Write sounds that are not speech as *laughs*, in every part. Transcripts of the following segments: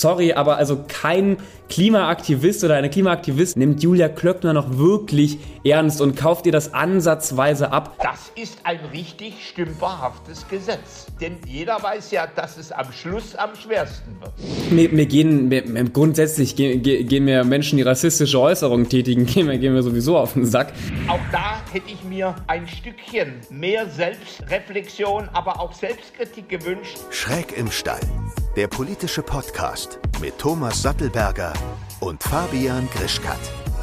sorry, aber also kein Klimaaktivist oder eine Klimaaktivist nimmt Julia Klöckner noch wirklich ernst und kauft ihr das ansatzweise ab. Das ist ein richtig stümperhaftes Gesetz. Denn jeder weiß ja, dass es am Schluss am schwersten wird. Mir, mir gehen, mir, grundsätzlich gehen, gehen mir Menschen, die rassistische Äußerungen tätigen, *laughs* gehen mir, gehen mir sowieso auf den Sack. Auch da hätte ich mir ein Stückchen mehr Selbstreflexion, aber auch Selbstkritik gewünscht. Schräg im Stall. Der politische Podcast mit Thomas Sattelberger und Fabian Grischkat.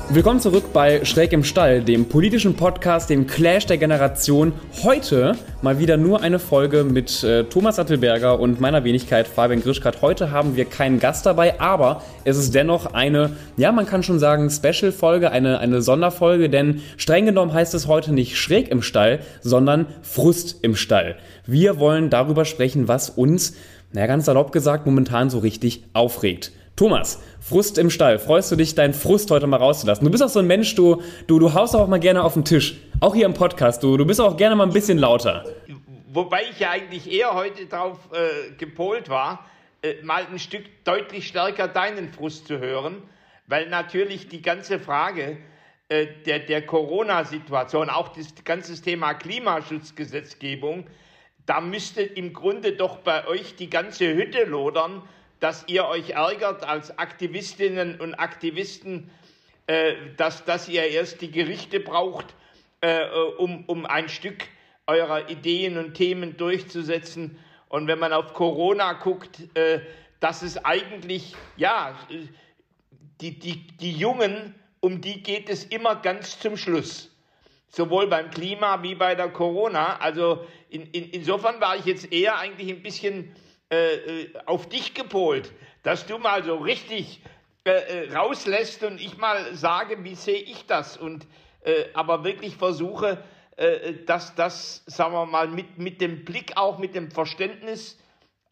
Willkommen zurück bei Schräg im Stall, dem politischen Podcast, dem Clash der Generation. Heute mal wieder nur eine Folge mit äh, Thomas Sattelberger und meiner Wenigkeit Fabian Grischkat. Heute haben wir keinen Gast dabei, aber es ist dennoch eine, ja, man kann schon sagen, Special-Folge, eine, eine Sonderfolge, denn streng genommen heißt es heute nicht Schräg im Stall, sondern Frust im Stall. Wir wollen darüber sprechen, was uns, naja, ganz salopp gesagt, momentan so richtig aufregt. Thomas, Frust im Stall. Freust du dich, deinen Frust heute mal rauszulassen? Du bist auch so ein Mensch, du, du, du haust auch mal gerne auf den Tisch. Auch hier im Podcast. Du, du bist auch gerne mal ein bisschen lauter. Wobei ich ja eigentlich eher heute darauf äh, gepolt war, äh, mal ein Stück deutlich stärker deinen Frust zu hören, weil natürlich die ganze Frage äh, der, der Corona-Situation, auch das ganze Thema Klimaschutzgesetzgebung, da müsste im Grunde doch bei euch die ganze Hütte lodern, dass ihr euch ärgert als Aktivistinnen und Aktivisten, äh, dass, dass ihr erst die Gerichte braucht, äh, um, um ein Stück eurer Ideen und Themen durchzusetzen. Und wenn man auf Corona guckt, äh, dass es eigentlich, ja, die, die, die Jungen, um die geht es immer ganz zum Schluss. Sowohl beim Klima wie bei der Corona. Also in, in, insofern war ich jetzt eher eigentlich ein bisschen äh, äh, auf dich gepolt, dass du mal so richtig äh, äh, rauslässt und ich mal sage, wie sehe ich das und äh, aber wirklich versuche, äh, dass das, sagen wir mal, mit, mit dem Blick auch, mit dem Verständnis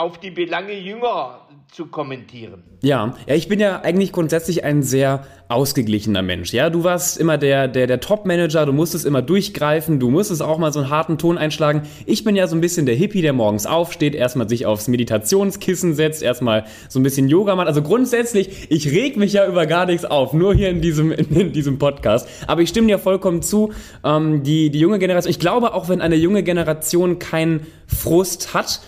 auf die Belange Jüngerer zu kommentieren. Ja, ja, ich bin ja eigentlich grundsätzlich ein sehr ausgeglichener Mensch. Ja, du warst immer der, der, der Top-Manager, du musstest immer durchgreifen, du musstest auch mal so einen harten Ton einschlagen. Ich bin ja so ein bisschen der Hippie, der morgens aufsteht, erstmal sich aufs Meditationskissen setzt, erstmal so ein bisschen Yoga macht. Also grundsätzlich, ich reg mich ja über gar nichts auf, nur hier in diesem, *laughs* in diesem Podcast. Aber ich stimme dir vollkommen zu, ähm, die, die junge Generation, ich glaube auch, wenn eine junge Generation keinen Frust hat,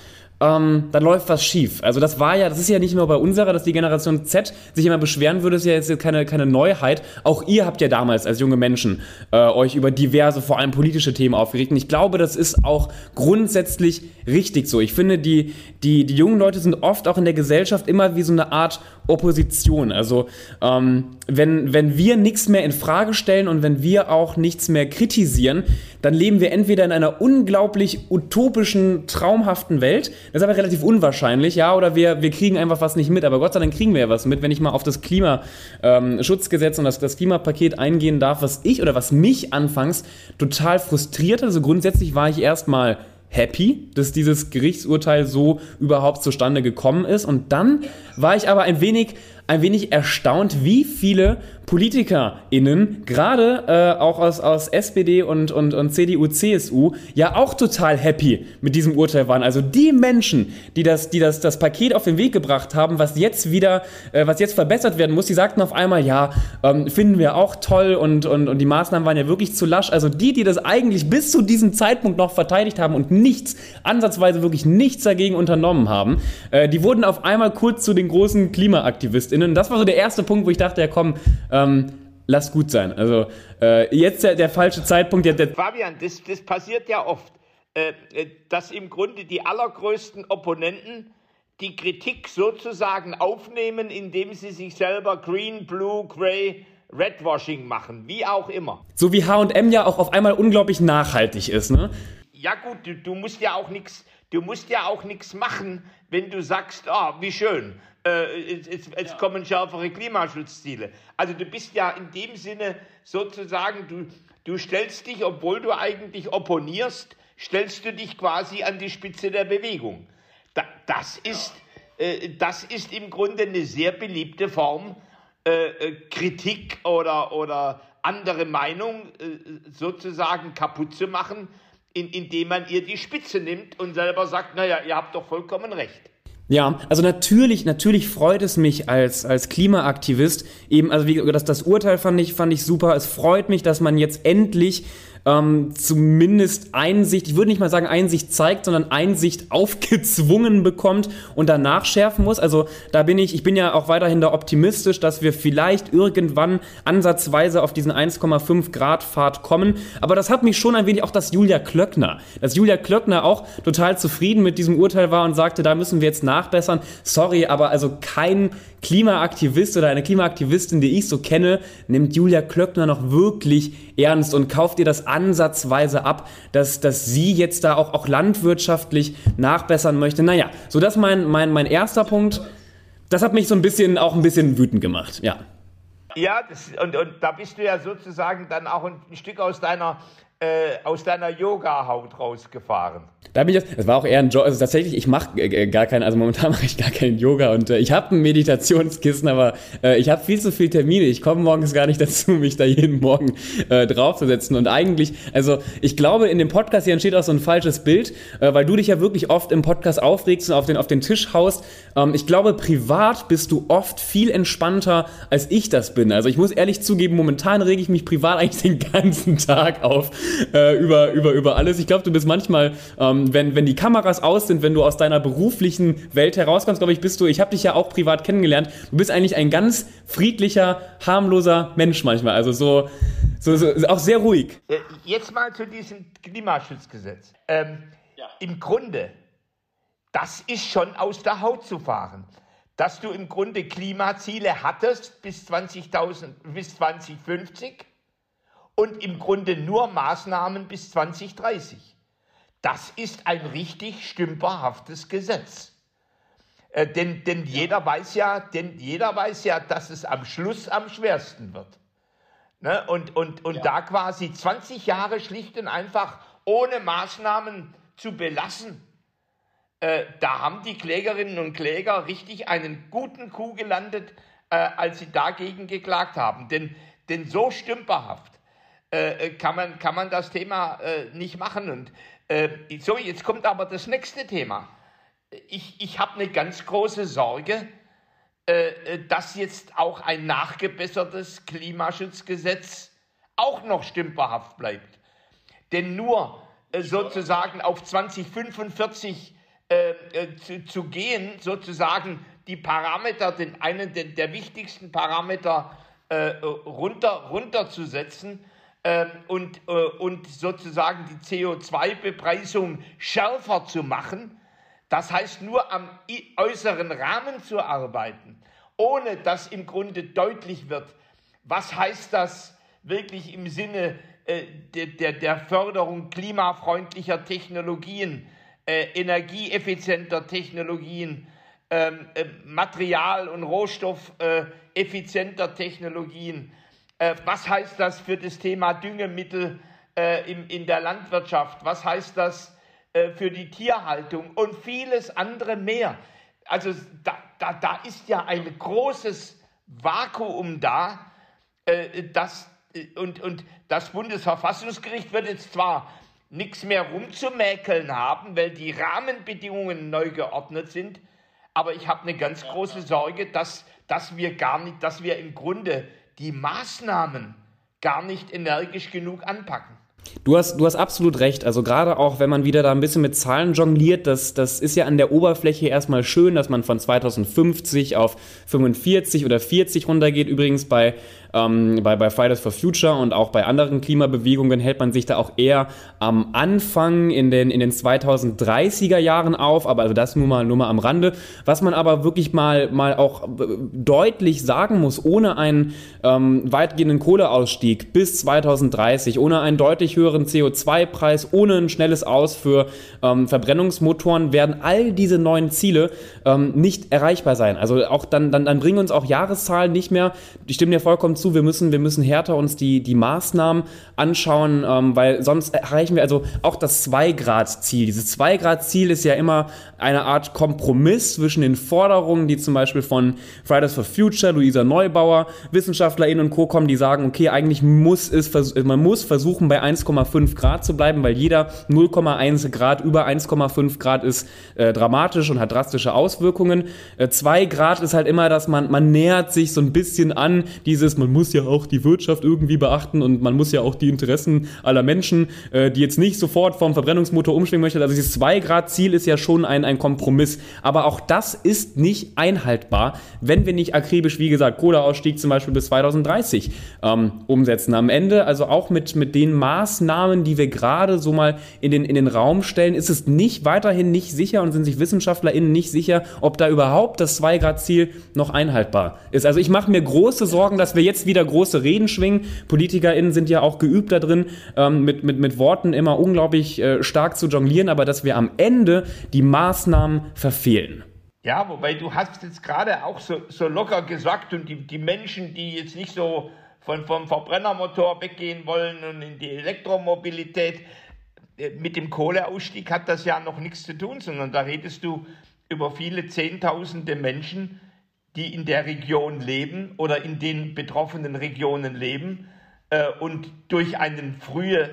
ähm, dann läuft was schief. Also das war ja, das ist ja nicht nur bei unserer, dass die Generation Z sich immer beschweren würde, ist ja jetzt keine, keine Neuheit. Auch ihr habt ja damals als junge Menschen äh, euch über diverse, vor allem politische Themen aufgeregt. Und ich glaube, das ist auch grundsätzlich richtig so. Ich finde, die, die, die jungen Leute sind oft auch in der Gesellschaft immer wie so eine Art Opposition. Also ähm, wenn, wenn wir nichts mehr in Frage stellen und wenn wir auch nichts mehr kritisieren, dann leben wir entweder in einer unglaublich utopischen, traumhaften Welt, das ist aber relativ unwahrscheinlich, ja, oder wir, wir kriegen einfach was nicht mit, aber Gott sei Dank kriegen wir ja was mit, wenn ich mal auf das Klimaschutzgesetz ähm, und das, das Klimapaket eingehen darf, was ich oder was mich anfangs total frustriert hat. Also grundsätzlich war ich erstmal happy, dass dieses Gerichtsurteil so überhaupt zustande gekommen ist. Und dann war ich aber ein wenig, ein wenig erstaunt, wie viele PolitikerInnen, gerade äh, auch aus, aus SPD und, und, und CDU, CSU, ja auch total happy mit diesem Urteil waren. Also die Menschen, die das, die das, das Paket auf den Weg gebracht haben, was jetzt wieder, äh, was jetzt verbessert werden muss, die sagten auf einmal, ja, ähm, finden wir auch toll und, und, und die Maßnahmen waren ja wirklich zu lasch. Also die, die das eigentlich bis zu diesem Zeitpunkt noch verteidigt haben und nichts, ansatzweise wirklich nichts dagegen unternommen haben, äh, die wurden auf einmal kurz zu den großen KlimaaktivistInnen. Das war so der erste Punkt, wo ich dachte, ja komm, ähm, lass gut sein. Also äh, jetzt der, der, falsche Zeitpunkt. Der, der Fabian, das, das passiert ja oft, äh, äh, dass im Grunde die allergrößten Opponenten die Kritik sozusagen aufnehmen, indem sie sich selber green, blue, gray, redwashing machen, wie auch immer. So wie H&M ja auch auf einmal unglaublich nachhaltig ist, ne? Ja gut, du, du musst ja auch nichts, du musst ja auch nichts machen, wenn du sagst, ah, oh, wie schön äh, jetzt, jetzt ja. kommen schärfere Klimaschutzziele. Also du bist ja in dem Sinne sozusagen, du, du stellst dich, obwohl du eigentlich opponierst, stellst du dich quasi an die Spitze der Bewegung. Da, das, ist, ja. äh, das ist im Grunde eine sehr beliebte Form, äh, äh Kritik oder, oder andere Meinung äh, sozusagen kaputt zu machen, in, indem man ihr die Spitze nimmt und selber sagt, naja, ihr habt doch vollkommen recht. Ja, also natürlich, natürlich freut es mich als, als Klimaaktivist eben, also wie, das, das Urteil fand ich, fand ich super. Es freut mich, dass man jetzt endlich ähm, zumindest Einsicht, ich würde nicht mal sagen Einsicht zeigt, sondern Einsicht *laughs* aufgezwungen bekommt und danach schärfen muss. Also da bin ich, ich bin ja auch weiterhin da optimistisch, dass wir vielleicht irgendwann ansatzweise auf diesen 1,5 Grad Pfad kommen. Aber das hat mich schon ein wenig auch, dass Julia Klöckner, dass Julia Klöckner auch total zufrieden mit diesem Urteil war und sagte, da müssen wir jetzt nachbessern. Sorry, aber also kein Klimaaktivist oder eine Klimaaktivistin, die ich so kenne, nimmt Julia Klöckner noch wirklich ernst und kauft ihr das ansatzweise ab, dass, dass sie jetzt da auch, auch landwirtschaftlich nachbessern möchte. Naja, so das mein, mein, mein erster Punkt. Das hat mich so ein bisschen auch ein bisschen wütend gemacht, ja. Ja, das, und, und da bist du ja sozusagen dann auch ein Stück aus deiner äh, aus deiner Yoga-Haut rausgefahren? Da bin ich, das war auch eher ein Job, also tatsächlich, ich mache äh, gar keinen, also momentan *laughs* mache ich gar keinen Yoga und äh, ich habe ein Meditationskissen, aber äh, ich habe viel zu viele Termine. Ich komme morgens gar nicht *laughs* dazu, mich da jeden Morgen äh, draufzusetzen und eigentlich, also ich glaube, in dem Podcast hier entsteht auch so ein falsches Bild, äh, weil du dich ja wirklich oft im Podcast aufregst und auf den, auf den Tisch haust. Ähm, ich glaube, privat bist du oft viel entspannter, als ich das bin. Also ich muss ehrlich zugeben, momentan rege ich mich privat *laughs* eigentlich den ganzen Tag auf *laughs* äh, über, über, über alles. Ich glaube, du bist manchmal, ähm, wenn, wenn die Kameras aus sind, wenn du aus deiner beruflichen Welt herauskommst, glaube ich, bist du, ich habe dich ja auch privat kennengelernt, du bist eigentlich ein ganz friedlicher, harmloser Mensch manchmal. Also so, so, so auch sehr ruhig. Äh, jetzt mal zu diesem Klimaschutzgesetz. Ähm, ja. Im Grunde, das ist schon aus der Haut zu fahren dass du im Grunde Klimaziele hattest bis, 20 bis 2050 und im Grunde nur Maßnahmen bis 2030. Das ist ein richtig stümperhaftes Gesetz. Äh, denn, denn, jeder weiß ja, denn jeder weiß ja, dass es am Schluss am schwersten wird. Ne? Und, und, und ja. da quasi 20 Jahre schlicht und einfach ohne Maßnahmen zu belassen, äh, da haben die Klägerinnen und Kläger richtig einen guten Coup gelandet, äh, als sie dagegen geklagt haben. Denn, denn so stümperhaft äh, kann, man, kann man das Thema äh, nicht machen. Und äh, so, jetzt kommt aber das nächste Thema. Ich, ich habe eine ganz große Sorge, äh, äh, dass jetzt auch ein nachgebessertes Klimaschutzgesetz auch noch stümperhaft bleibt. Denn nur äh, sozusagen auf 2045 zu, zu, gehen, sozusagen die Parameter, den einen der, der wichtigsten Parameter runter, runterzusetzen, ähm, und, äh, und sozusagen die CO2-Bepreisung schärfer zu machen. Das heißt, nur am äußeren Rahmen zu arbeiten, ohne dass im Grunde deutlich wird, was heißt das wirklich im Sinne äh, der, der, der, Förderung klimafreundlicher Technologien, äh, energieeffizienter Technologien, ähm, äh, Material- und Rohstoffeffizienter Technologien äh, was heißt das für das Thema Düngemittel äh, in, der Landwirtschaft? Was heißt das äh, für die Tierhaltung und vieles andere mehr? Also da, da, da ist ja ein großes Vakuum da, äh, das, äh, und, und das Bundesverfassungsgericht wird jetzt zwar nichts mehr rumzumäkeln haben, weil die Rahmenbedingungen neu geordnet sind, aber ich habe eine ganz große Sorge, dass, dass wir gar nicht, dass wir im Grunde die Maßnahmen gar nicht energisch genug anpacken. Du hast, du hast absolut recht. Also gerade auch, wenn man wieder da ein bisschen mit Zahlen jongliert, das, das ist ja an der Oberfläche erstmal schön, dass man von 2050 auf 45 oder 40 runtergeht. Übrigens bei ähm, bei, bei Fridays for Future und auch bei anderen Klimabewegungen hält man sich da auch eher am Anfang in den, in den 2030er Jahren auf, aber also das nur mal, nur mal am Rande. Was man aber wirklich mal, mal auch deutlich sagen muss, ohne einen ähm, weitgehenden Kohleausstieg bis 2030, ohne einen deutlich höheren CO2-Preis, ohne ein schnelles Aus für ähm, Verbrennungsmotoren werden all diese neuen Ziele ähm, nicht erreichbar sein. Also auch dann, dann, dann bringen uns auch Jahreszahlen nicht mehr, ich stimme dir vollkommen zu, zu, wir müssen, wir müssen härter uns die, die Maßnahmen anschauen, ähm, weil sonst erreichen wir also auch das 2-Grad-Ziel. Dieses 2-Grad-Ziel ist ja immer eine Art Kompromiss zwischen den Forderungen, die zum Beispiel von Fridays for Future, Luisa Neubauer, WissenschaftlerInnen und Co. kommen, die sagen, okay, eigentlich muss es, man muss versuchen, bei 1,5 Grad zu bleiben, weil jeder 0,1 Grad über 1,5 Grad ist äh, dramatisch und hat drastische Auswirkungen. 2 äh, Grad ist halt immer, dass man, man nähert sich so ein bisschen an dieses, man muss ja auch die Wirtschaft irgendwie beachten und man muss ja auch die Interessen aller Menschen, äh, die jetzt nicht sofort vom Verbrennungsmotor umschwingen möchten. Also dieses 2 Grad Ziel ist ja schon ein, ein Kompromiss. Aber auch das ist nicht einhaltbar, wenn wir nicht akribisch, wie gesagt, Kohleausstieg zum Beispiel bis 2030 ähm, umsetzen. Am Ende, also auch mit, mit den Maßnahmen, die wir gerade so mal in den, in den Raum stellen, ist es nicht weiterhin nicht sicher und sind sich WissenschaftlerInnen nicht sicher, ob da überhaupt das 2-Grad-Ziel noch einhaltbar ist. Also ich mache mir große Sorgen, dass wir jetzt wieder große Reden schwingen. PolitikerInnen sind ja auch geübt da drin, ähm, mit, mit, mit Worten immer unglaublich äh, stark zu jonglieren, aber dass wir am Ende die Maßnahmen verfehlen. Ja, wobei du hast jetzt gerade auch so, so locker gesagt und die, die Menschen, die jetzt nicht so von, vom Verbrennermotor weggehen wollen und in die Elektromobilität, äh, mit dem Kohleausstieg hat das ja noch nichts zu tun, sondern da redest du über viele Zehntausende Menschen, die in der Region leben oder in den betroffenen Regionen leben äh, und durch einen, frühe,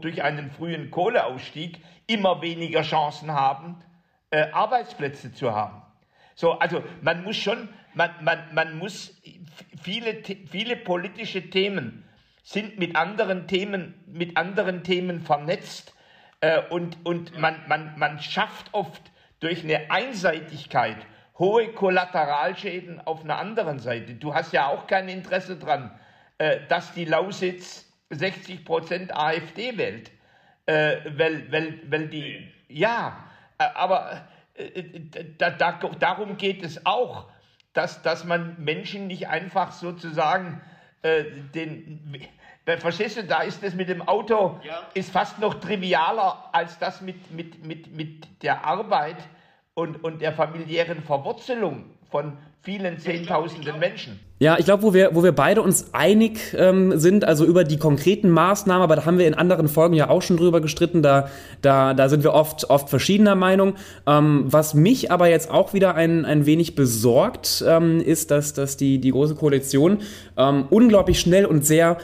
durch einen frühen Kohleausstieg immer weniger Chancen haben, äh, Arbeitsplätze zu haben. So, also man muss schon, man, man, man muss viele, viele politische Themen sind mit anderen Themen, mit anderen Themen vernetzt äh, und, und man, man, man schafft oft durch eine Einseitigkeit hohe Kollateralschäden auf einer anderen Seite. Du hast ja auch kein Interesse daran, äh, dass die Lausitz 60 Prozent AfD wählt, äh, weil, weil, weil die, ja, äh, aber da, da, darum geht es auch, dass, dass man Menschen nicht einfach sozusagen äh, den Verstehst du, da ist das mit dem Auto ja. ist fast noch trivialer als das mit, mit, mit, mit der Arbeit und, und der familiären Verwurzelung von vielen Zehntausenden Menschen. Ja, ich glaube, wo wir, wo wir beide uns einig ähm, sind, also über die konkreten Maßnahmen, aber da haben wir in anderen Folgen ja auch schon drüber gestritten, da, da, da sind wir oft, oft verschiedener Meinung. Ähm, was mich aber jetzt auch wieder ein, ein wenig besorgt, ähm, ist, dass, dass die, die Große Koalition ähm, unglaublich schnell und sehr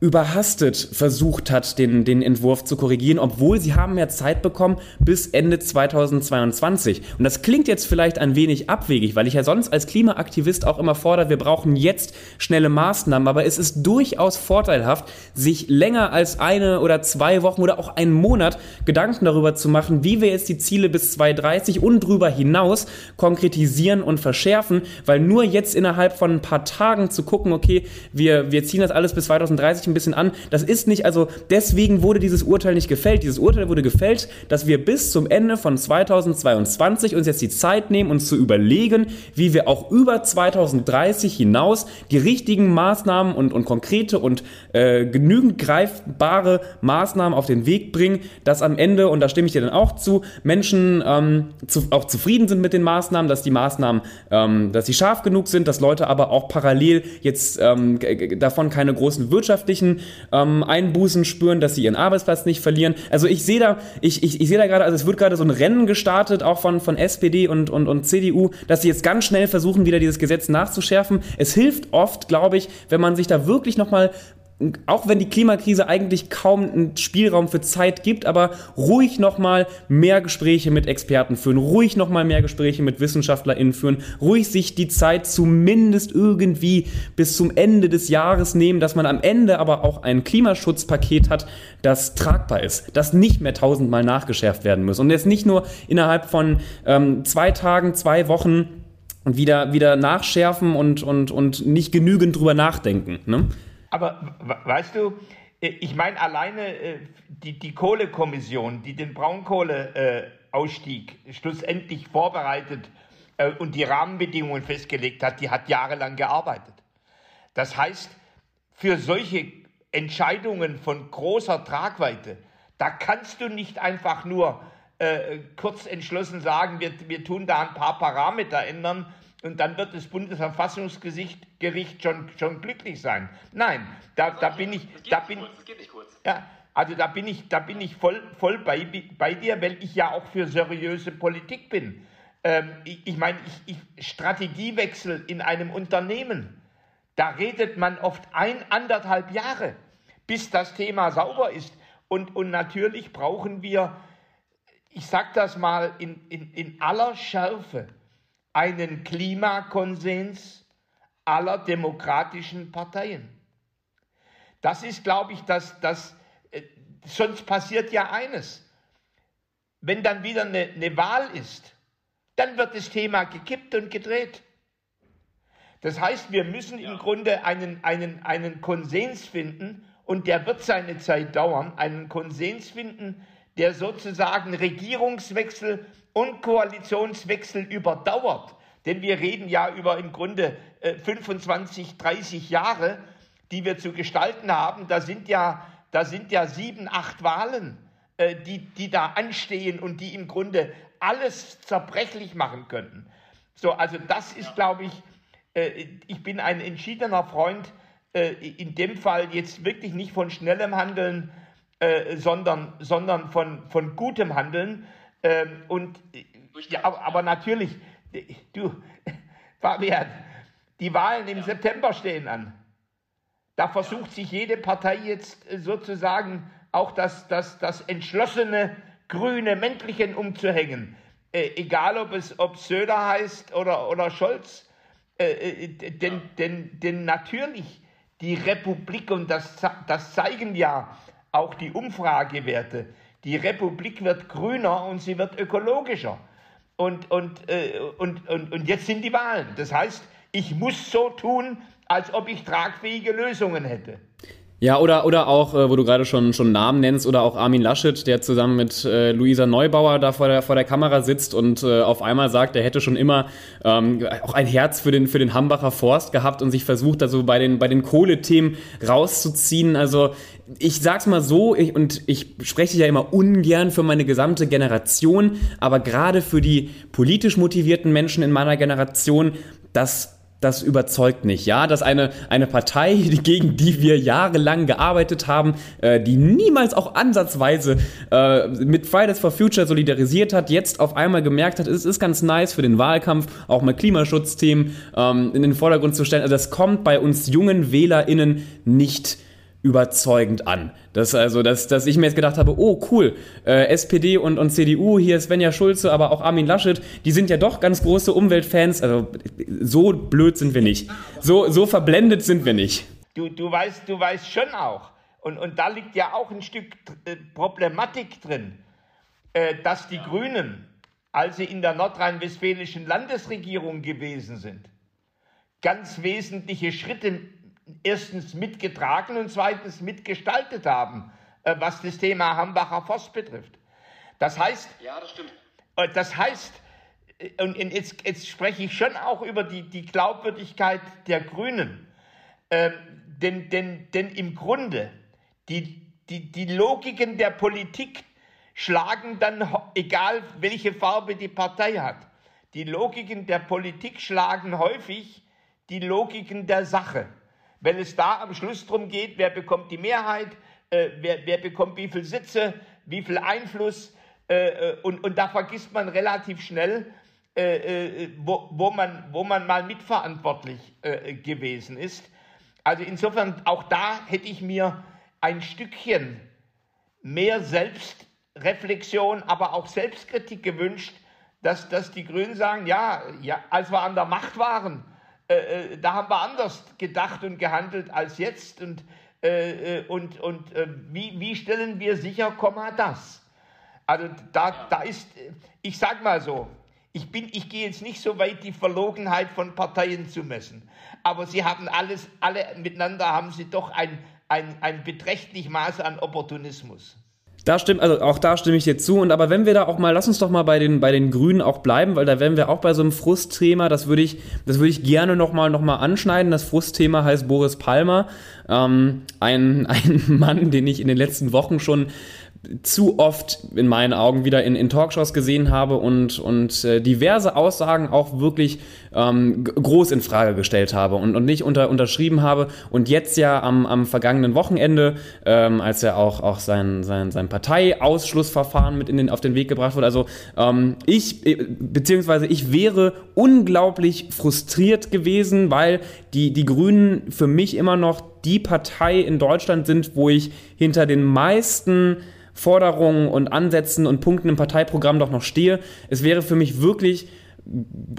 überhastet versucht hat, den, den Entwurf zu korrigieren, obwohl sie haben mehr Zeit bekommen bis Ende 2022. Und das klingt jetzt vielleicht ein wenig abwegig, weil ich ja sonst als Klimaaktivist auch immer fordere, wir brauchen jetzt schnelle Maßnahmen, aber es ist durchaus vorteilhaft, sich länger als eine oder zwei Wochen oder auch einen Monat Gedanken darüber zu machen, wie wir jetzt die Ziele bis 2030 und drüber hinaus konkretisieren und verschärfen, weil nur jetzt innerhalb von ein paar Tagen zu gucken, okay, wir, wir ziehen das alles bis 2030 ein bisschen an. Das ist nicht, also deswegen wurde dieses Urteil nicht gefällt. Dieses Urteil wurde gefällt, dass wir bis zum Ende von 2022 uns jetzt die Zeit nehmen, uns zu überlegen, wie wir auch über 2030 hinaus die richtigen Maßnahmen und, und konkrete und äh, genügend greifbare Maßnahmen auf den Weg bringen, dass am Ende, und da stimme ich dir dann auch zu, Menschen ähm, zu, auch zufrieden sind mit den Maßnahmen, dass die Maßnahmen, ähm, dass sie scharf genug sind, dass Leute aber auch parallel jetzt ähm, davon keine großen wirtschaftlichen wirtschaftlichen ähm, Einbußen spüren, dass sie ihren Arbeitsplatz nicht verlieren. Also ich sehe da, ich, ich, ich sehe da gerade, also es wird gerade so ein Rennen gestartet, auch von, von SPD und, und, und CDU, dass sie jetzt ganz schnell versuchen, wieder dieses Gesetz nachzuschärfen. Es hilft oft, glaube ich, wenn man sich da wirklich nochmal auch wenn die Klimakrise eigentlich kaum einen Spielraum für Zeit gibt, aber ruhig nochmal mehr Gespräche mit Experten führen, ruhig nochmal mehr Gespräche mit WissenschaftlerInnen führen, ruhig sich die Zeit zumindest irgendwie bis zum Ende des Jahres nehmen, dass man am Ende aber auch ein Klimaschutzpaket hat, das tragbar ist, das nicht mehr tausendmal nachgeschärft werden muss und jetzt nicht nur innerhalb von ähm, zwei Tagen, zwei Wochen wieder, wieder nachschärfen und, und, und nicht genügend drüber nachdenken. Ne? Aber weißt du, äh, ich meine alleine äh, die, die Kohlekommission, die den Braunkohleausstieg schlussendlich vorbereitet äh, und die Rahmenbedingungen festgelegt hat, die hat jahrelang gearbeitet. Das heißt, für solche Entscheidungen von großer Tragweite, da kannst du nicht einfach nur äh, kurz entschlossen sagen, wir, wir tun da ein paar Parameter ändern und dann wird das Bundesverfassungsgericht schon, schon glücklich sein. Nein, da, da bin ich, da bin, ja, also da bin ich, da bin ich voll, voll bei, bei dir, weil ich ja auch für seriöse Politik bin. Ähm, ich, ich meine, ich, ich, Strategiewechsel in einem Unternehmen, da redet man oft ein, anderthalb Jahre, bis das Thema sauber ist. Und, und natürlich brauchen wir, ich sage das mal in, in, in aller Schärfe, einen Klimakonsens aller demokratischen Parteien. Das ist, glaube ich, das, das äh, sonst passiert ja eines. Wenn dann wieder eine, eine Wahl ist, dann wird das Thema gekippt und gedreht. Das heißt, wir müssen im Grunde einen, einen, einen Konsens finden, und der wird seine Zeit dauern, einen Konsens finden, der sozusagen Regierungswechsel und Koalitionswechsel überdauert. Denn wir reden ja über im Grunde 25, äh, 30 Jahre, die wir zu gestalten haben. Da sind ja, da sind ja sieben, acht Wahlen, äh, die, die da anstehen und die im Grunde alles zerbrechlich machen könnten. So, also das ist, glaube ich, äh, ich bin ein entschiedener Freund, in dem Fall jetzt wirklich nicht von schnellem Handeln, sondern, sondern von, von gutem Handeln. Ähm, und ja, aber natürlich, du, Fabian, die Wahlen im September stehen an. Da versucht sich jede Partei jetzt sozusagen auch das, das, das entschlossene grüne Mäntelchen umzuhängen. Äh, egal, ob es ob Söder heißt oder, oder Scholz. Äh, äh denn, denn, denn natürlich die Republik, und das, das zeigen ja auch die Umfragewerte, die Republik wird grüner und sie wird ökologischer. Und, und, äh, und, und, und jetzt sind die Wahlen. Das heißt, ich muss so tun, als ob ich tragfähige Lösungen hätte. Ja, oder, oder auch, äh, wo du gerade schon, schon Namen nennst, oder auch Armin Laschet, der zusammen mit äh, Luisa Neubauer da vor der, vor der Kamera sitzt und äh, auf einmal sagt, er hätte schon immer ähm, auch ein Herz für den, für den Hambacher Forst gehabt und sich versucht, da so bei den, bei den Kohlethemen rauszuziehen. Also ich sag's mal so, ich, und ich spreche ja immer ungern für meine gesamte Generation, aber gerade für die politisch motivierten Menschen in meiner Generation, das das überzeugt nicht, ja, dass eine, eine Partei, *laughs* gegen die wir jahrelang gearbeitet haben, äh, die niemals auch ansatzweise äh, mit Fridays for Future solidarisiert hat, jetzt auf einmal gemerkt hat, es ist ganz nice für den Wahlkampf, auch mal Klimaschutzthemen ähm, in den Vordergrund zu stellen. Also das kommt bei uns jungen WählerInnen nicht überzeugend an. Das also, dass, dass ich mir jetzt gedacht habe, oh cool, äh, SPD und, und CDU, hier ist Svenja Schulze, aber auch Armin Laschet, die sind ja doch ganz große Umweltfans. Also so blöd sind wir nicht. So, so verblendet sind wir nicht. Du, du, weißt, du weißt schon auch, und, und da liegt ja auch ein Stück äh, Problematik drin, äh, dass die Grünen, als sie in der nordrhein-westfälischen Landesregierung gewesen sind, ganz wesentliche Schritte erstens mitgetragen und zweitens mitgestaltet haben, äh, was das Thema Hambacher Forst betrifft. Das heißt, ja, das stimmt. Äh, das heißt, äh, und jetzt, jetzt spreche ich schon auch über die, die Glaubwürdigkeit der Grünen. Ähm, denn, denn, denn im Grunde, die, die, die Logiken der Politik schlagen dann, egal welche Farbe die Partei hat, die Logiken der Politik schlagen häufig die Logiken der Sache. Wenn es da am Schluss darum geht, wer bekommt die Mehrheit, äh, wer, wer bekommt wie viele Sitze, wie viel Einfluss, äh, äh, und, und da vergisst man relativ schnell, äh, äh, wo, wo, man, wo man mal mitverantwortlich äh, gewesen ist. Also insofern, auch da hätte ich mir ein Stückchen mehr Selbstreflexion, aber auch Selbstkritik gewünscht, dass, dass die Grünen sagen, ja, ja, als wir an der Macht waren, äh, äh, da haben wir anders gedacht und gehandelt als jetzt. Und, äh, äh und, und äh, wie, wie stellen wir sicher, Komma, das? Also da, da ist, ich sag mal so, ich, bin, ich gehe jetzt nicht so weit, die Verlogenheit von Parteien zu messen. Aber sie haben alles, alle miteinander haben sie doch ein, ein, ein beträchtlich Maß an Opportunismus. Da stimmt, also auch da stimme ich dir zu. Und aber wenn wir da auch mal, lass uns doch mal bei den, bei den Grünen auch bleiben, weil da wären wir auch bei so einem Frustthema. Das würde ich, das würde ich gerne nochmal noch mal anschneiden. Das Frustthema heißt Boris Palmer. Ähm, ein, *laughs* ein Mann, den ich in den letzten Wochen schon zu oft in meinen Augen wieder in, in Talkshows gesehen habe und, und äh, diverse Aussagen auch wirklich ähm, groß in Frage gestellt habe und, und nicht unter, unterschrieben habe. Und jetzt ja am, am vergangenen Wochenende, ähm, als er auch, auch sein, sein, sein Parteiausschlussverfahren mit in den, auf den Weg gebracht wurde. Also ähm, ich, äh, beziehungsweise ich wäre unglaublich frustriert gewesen, weil die, die Grünen für mich immer noch die Partei in Deutschland sind, wo ich hinter den meisten Forderungen und Ansätzen und Punkten im Parteiprogramm doch noch stehe. Es wäre für mich wirklich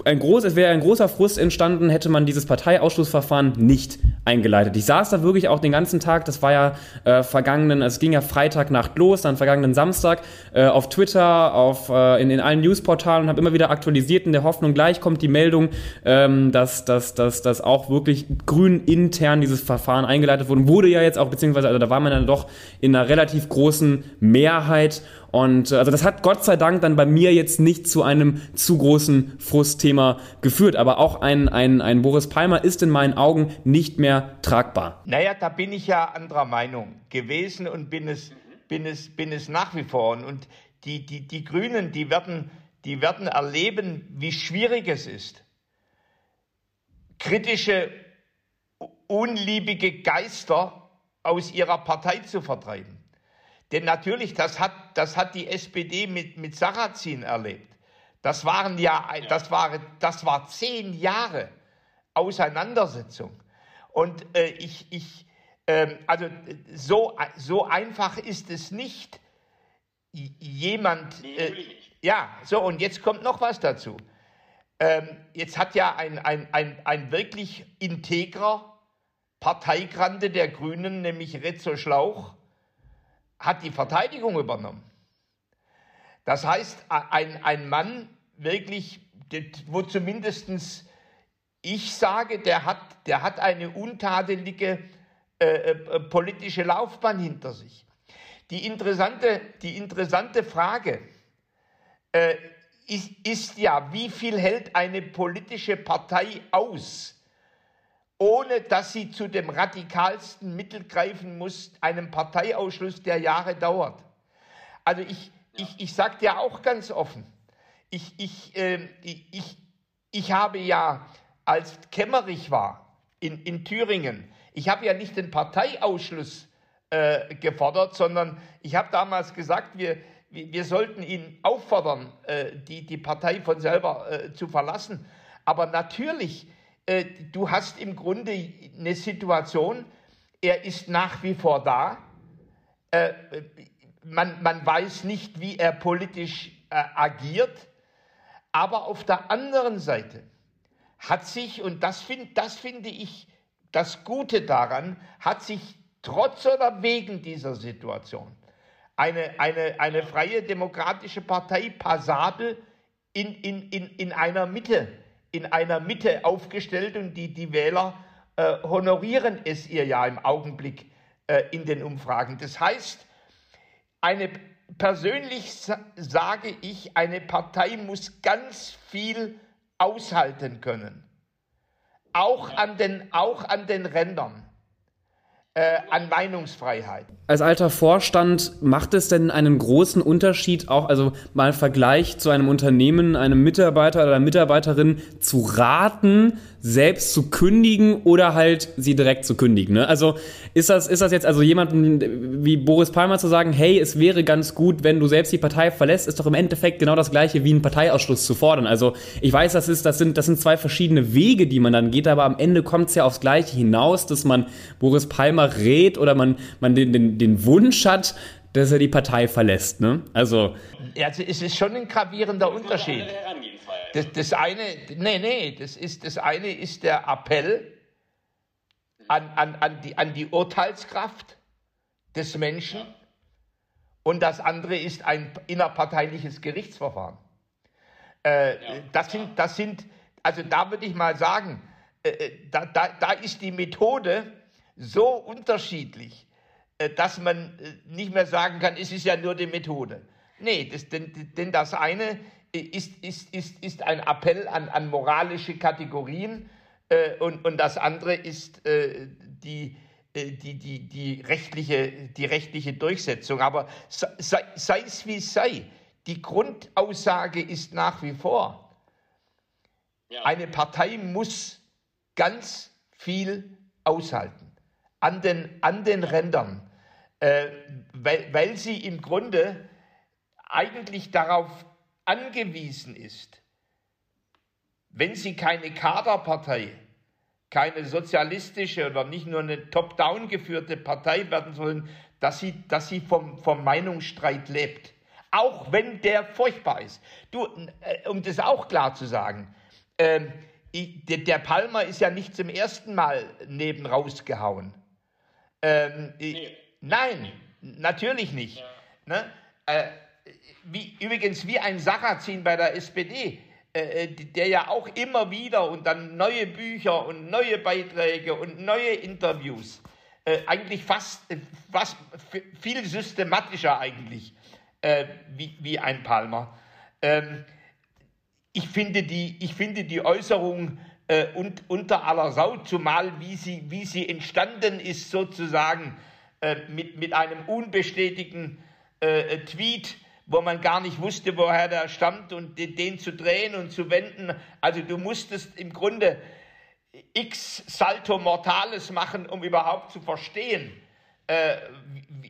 ein groß, es wäre ein großer Frust entstanden, hätte man dieses Parteiausschlussverfahren nicht eingeleitet. Ich saß da wirklich auch den ganzen Tag, das war ja äh, vergangenen, also es ging ja Freitagnacht los, dann vergangenen Samstag äh, auf Twitter, auf, äh, in, in allen Newsportalen und habe immer wieder aktualisiert in der Hoffnung, gleich kommt die Meldung, ähm, dass, dass, dass, dass auch wirklich grün intern dieses Verfahren eingeleitet wurde. Wurde ja jetzt auch, beziehungsweise, also da war man dann doch in einer relativ großen Mehrheit und äh, also das hat Gott sei Dank dann bei mir jetzt nicht zu einem zu großen Frustthema geführt. Aber auch ein, ein, ein Boris Palmer ist in meinen Augen nicht mehr tragbar. Naja, da bin ich ja anderer Meinung gewesen und bin es, bin es, bin es nach wie vor. Und die, die, die Grünen, die werden, die werden erleben, wie schwierig es ist, kritische, unliebige Geister aus ihrer Partei zu vertreiben. Denn natürlich, das hat, das hat die SPD mit, mit Sarrazin erlebt. Das waren ja, das war, das war zehn Jahre Auseinandersetzung. Und äh, ich, ich äh, also so, so einfach ist es nicht, jemand, äh, ja, so, und jetzt kommt noch was dazu. Ähm, jetzt hat ja ein, ein, ein, ein wirklich integrer Parteigrande der Grünen, nämlich Rezzo Schlauch, hat die Verteidigung übernommen. Das heißt, ein, ein Mann wirklich, wo zumindest ich sage, der hat, der hat eine untadelige äh, äh, politische Laufbahn hinter sich. Die interessante, die interessante Frage äh, ist, ist ja, wie viel hält eine politische Partei aus? Ohne dass sie zu dem radikalsten Mittel greifen muss, einem Parteiausschluss, der Jahre dauert. Also ich, ich, ich sage dir auch ganz offen, ich, ich, äh, ich, ich habe ja, als Kemmerich war in, in Thüringen, ich habe ja nicht den Parteiausschluss äh, gefordert, sondern ich habe damals gesagt, wir, wir, sollten ihn auffordern, äh, die, die Partei von selber äh, zu verlassen. Aber natürlich äh, du hast im Grunde eine Situation, er ist nach wie vor da. Äh, man, man weiß nicht, wie er politisch äh, agiert. Aber auf der anderen Seite hat sich, und das, find, das finde ich das Gute daran, hat sich trotz oder wegen dieser Situation eine, eine, eine freie demokratische Partei passabel in, in, in, in einer Mitte in einer Mitte aufgestellt und die, die Wähler äh, honorieren es ihr ja im Augenblick äh, in den Umfragen. Das heißt, eine, persönlich sage ich, eine Partei muss ganz viel aushalten können. Auch an den, auch an den Rändern an Meinungsfreiheit. Als alter Vorstand macht es denn einen großen Unterschied, auch also mal Vergleich zu einem Unternehmen, einem Mitarbeiter oder Mitarbeiterin zu raten, selbst zu kündigen oder halt sie direkt zu kündigen. Ne? Also ist das, ist das jetzt also jemanden wie Boris Palmer zu sagen, hey, es wäre ganz gut, wenn du selbst die Partei verlässt, ist doch im Endeffekt genau das gleiche wie einen Parteiausschluss zu fordern. Also ich weiß, das ist, das sind, das sind zwei verschiedene Wege, die man dann geht, aber am Ende kommt es ja aufs Gleiche hinaus, dass man Boris Palmer rät oder man, man den, den, den Wunsch hat, dass er die Partei verlässt. Ne? Also, also es ist schon ein gravierender Unterschied. Das, das eine, nee, nee, das ist, das eine ist der Appell an, an, an, die, an die Urteilskraft des Menschen und das andere ist ein innerparteiliches Gerichtsverfahren. Äh, das, sind, das sind, also da würde ich mal sagen, äh, äh, da, da, da ist die Methode so unterschiedlich, äh, dass man äh, nicht mehr sagen kann, es ist ja nur die Methode. Nee, das, denn, denn das eine ist, ist, ist, ist ein Appell an, an moralische Kategorien äh, und, und das andere ist äh, die, äh, die, die, die, rechtliche, die rechtliche Durchsetzung. Aber sei, es wie es sei, die Grundaussage ist nach wie vor, ja. eine Partei muss ganz viel aushalten an den, an den Rändern, äh, weil, weil sie im Grunde eigentlich darauf angewiesen ist, wenn sie keine Kaderpartei keine sozialistische oder nicht nur eine top-down geführte Partei werden sollen, dass sie, dass sie vom, vom Meinungsstreit lebt. Auch wenn der furchtbar ist. Du, äh, um das auch klar zu sagen, äh, der, der Palmer ist ja nicht zum ersten Mal neben rausgehauen. Ähm, nee. Nein, natürlich nicht. Ja. Ne? Äh, wie, übrigens wie ein Sarrazin bei der SPD äh, äh der ja auch immer wieder und dann neue Bücher und neue Beiträge und neue Interviews, äh, eigentlich fast, äh, fast viel systematischer eigentlich äh, wie, wie ein Palmer. Ähm, ich, finde die, ich finde die Äußerung äh, und, unter aller Sau, zumal wie sie, wie sie entstanden ist sozusagen mit, mit einem unbestätigten Tweet, wo man gar nicht wusste, woher der stammt und den zu drehen und zu wenden. Also du musstest im Grunde x Salto Mortales machen, um überhaupt zu verstehen, äh,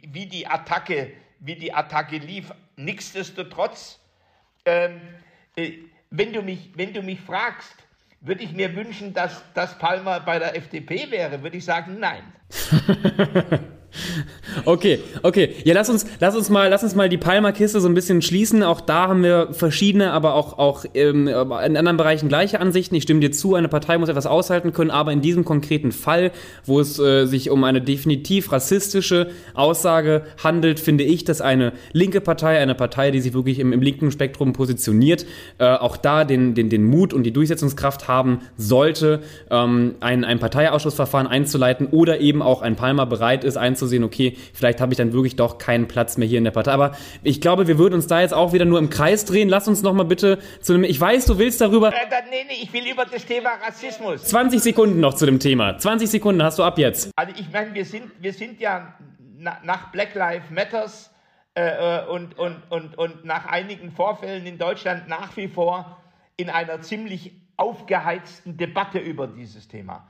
wie, die Attacke, wie die Attacke lief. Nichtsdestotrotz, ähm, äh, wenn, du mich, wenn du mich fragst, würde ich mir wünschen, dass, dass Palmer bei der FDP wäre, würde ich sagen, nein. *laughs* Okay, okay. Ja, lass uns, lass uns mal, lass uns mal die Palmer-Kiste so ein bisschen schließen. Auch da haben wir verschiedene, aber auch, auch ähm, in anderen Bereichen gleiche Ansichten. Ich stimme dir zu, eine Partei muss etwas aushalten können, aber in diesem konkreten Fall, wo es äh, sich um eine definitiv rassistische Aussage handelt, finde ich, dass eine linke Partei, eine Partei, die sich wirklich im, im linken Spektrum positioniert, äh, auch da den, den, den Mut und die Durchsetzungskraft haben sollte, ähm, ein, ein Parteiausschussverfahren einzuleiten oder eben auch ein Palmer bereit ist, einzuleiten einzusehen, okay, vielleicht habe ich dann wirklich doch keinen Platz mehr hier in der Partei. Aber ich glaube, wir würden uns da jetzt auch wieder nur im Kreis drehen. Lass uns noch mal bitte zu einem, ich weiß, du willst darüber... Äh, nee, nee, ich will über das Thema Rassismus. 20 Sekunden noch zu dem Thema. 20 Sekunden hast du ab jetzt. Also ich meine, wir sind, wir sind ja nach Black Lives Matters äh, äh, und, und, und, und nach einigen Vorfällen in Deutschland nach wie vor in einer ziemlich aufgeheizten Debatte über dieses Thema.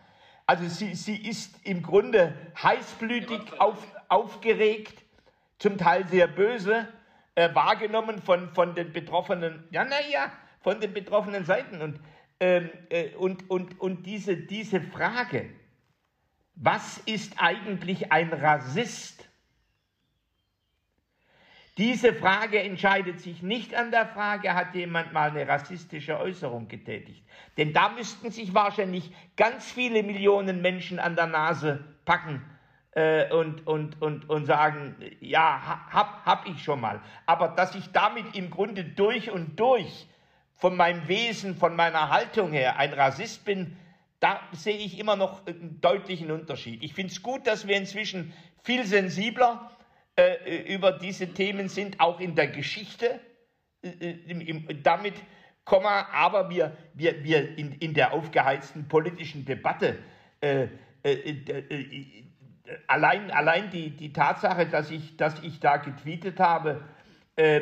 Also sie, sie ist im Grunde heißblütig auf, aufgeregt, zum Teil sehr böse, äh, wahrgenommen von, von den betroffenen, ja, naja, von den betroffenen Seiten. Und, ähm, äh, und, und, und diese, diese Frage, was ist eigentlich ein Rassist? Diese Frage entscheidet sich nicht an der Frage, hat jemand mal eine rassistische Äußerung getätigt. Denn da müssten sich wahrscheinlich ganz viele Millionen Menschen an der Nase packen äh, und, und, und, und sagen, ja, hab, hab ich schon mal. Aber dass ich damit im Grunde durch und durch von meinem Wesen, von meiner Haltung her ein Rassist bin, da sehe ich immer noch einen deutlichen Unterschied. Ich finde es gut, dass wir inzwischen viel sensibler äh, über diese Themen sind, auch in der Geschichte. Äh, damit Komma, aber wir, wir, wir in, in der aufgeheizten politischen Debatte äh, äh, äh, allein, allein die, die Tatsache, dass ich, dass ich da getweetet habe äh,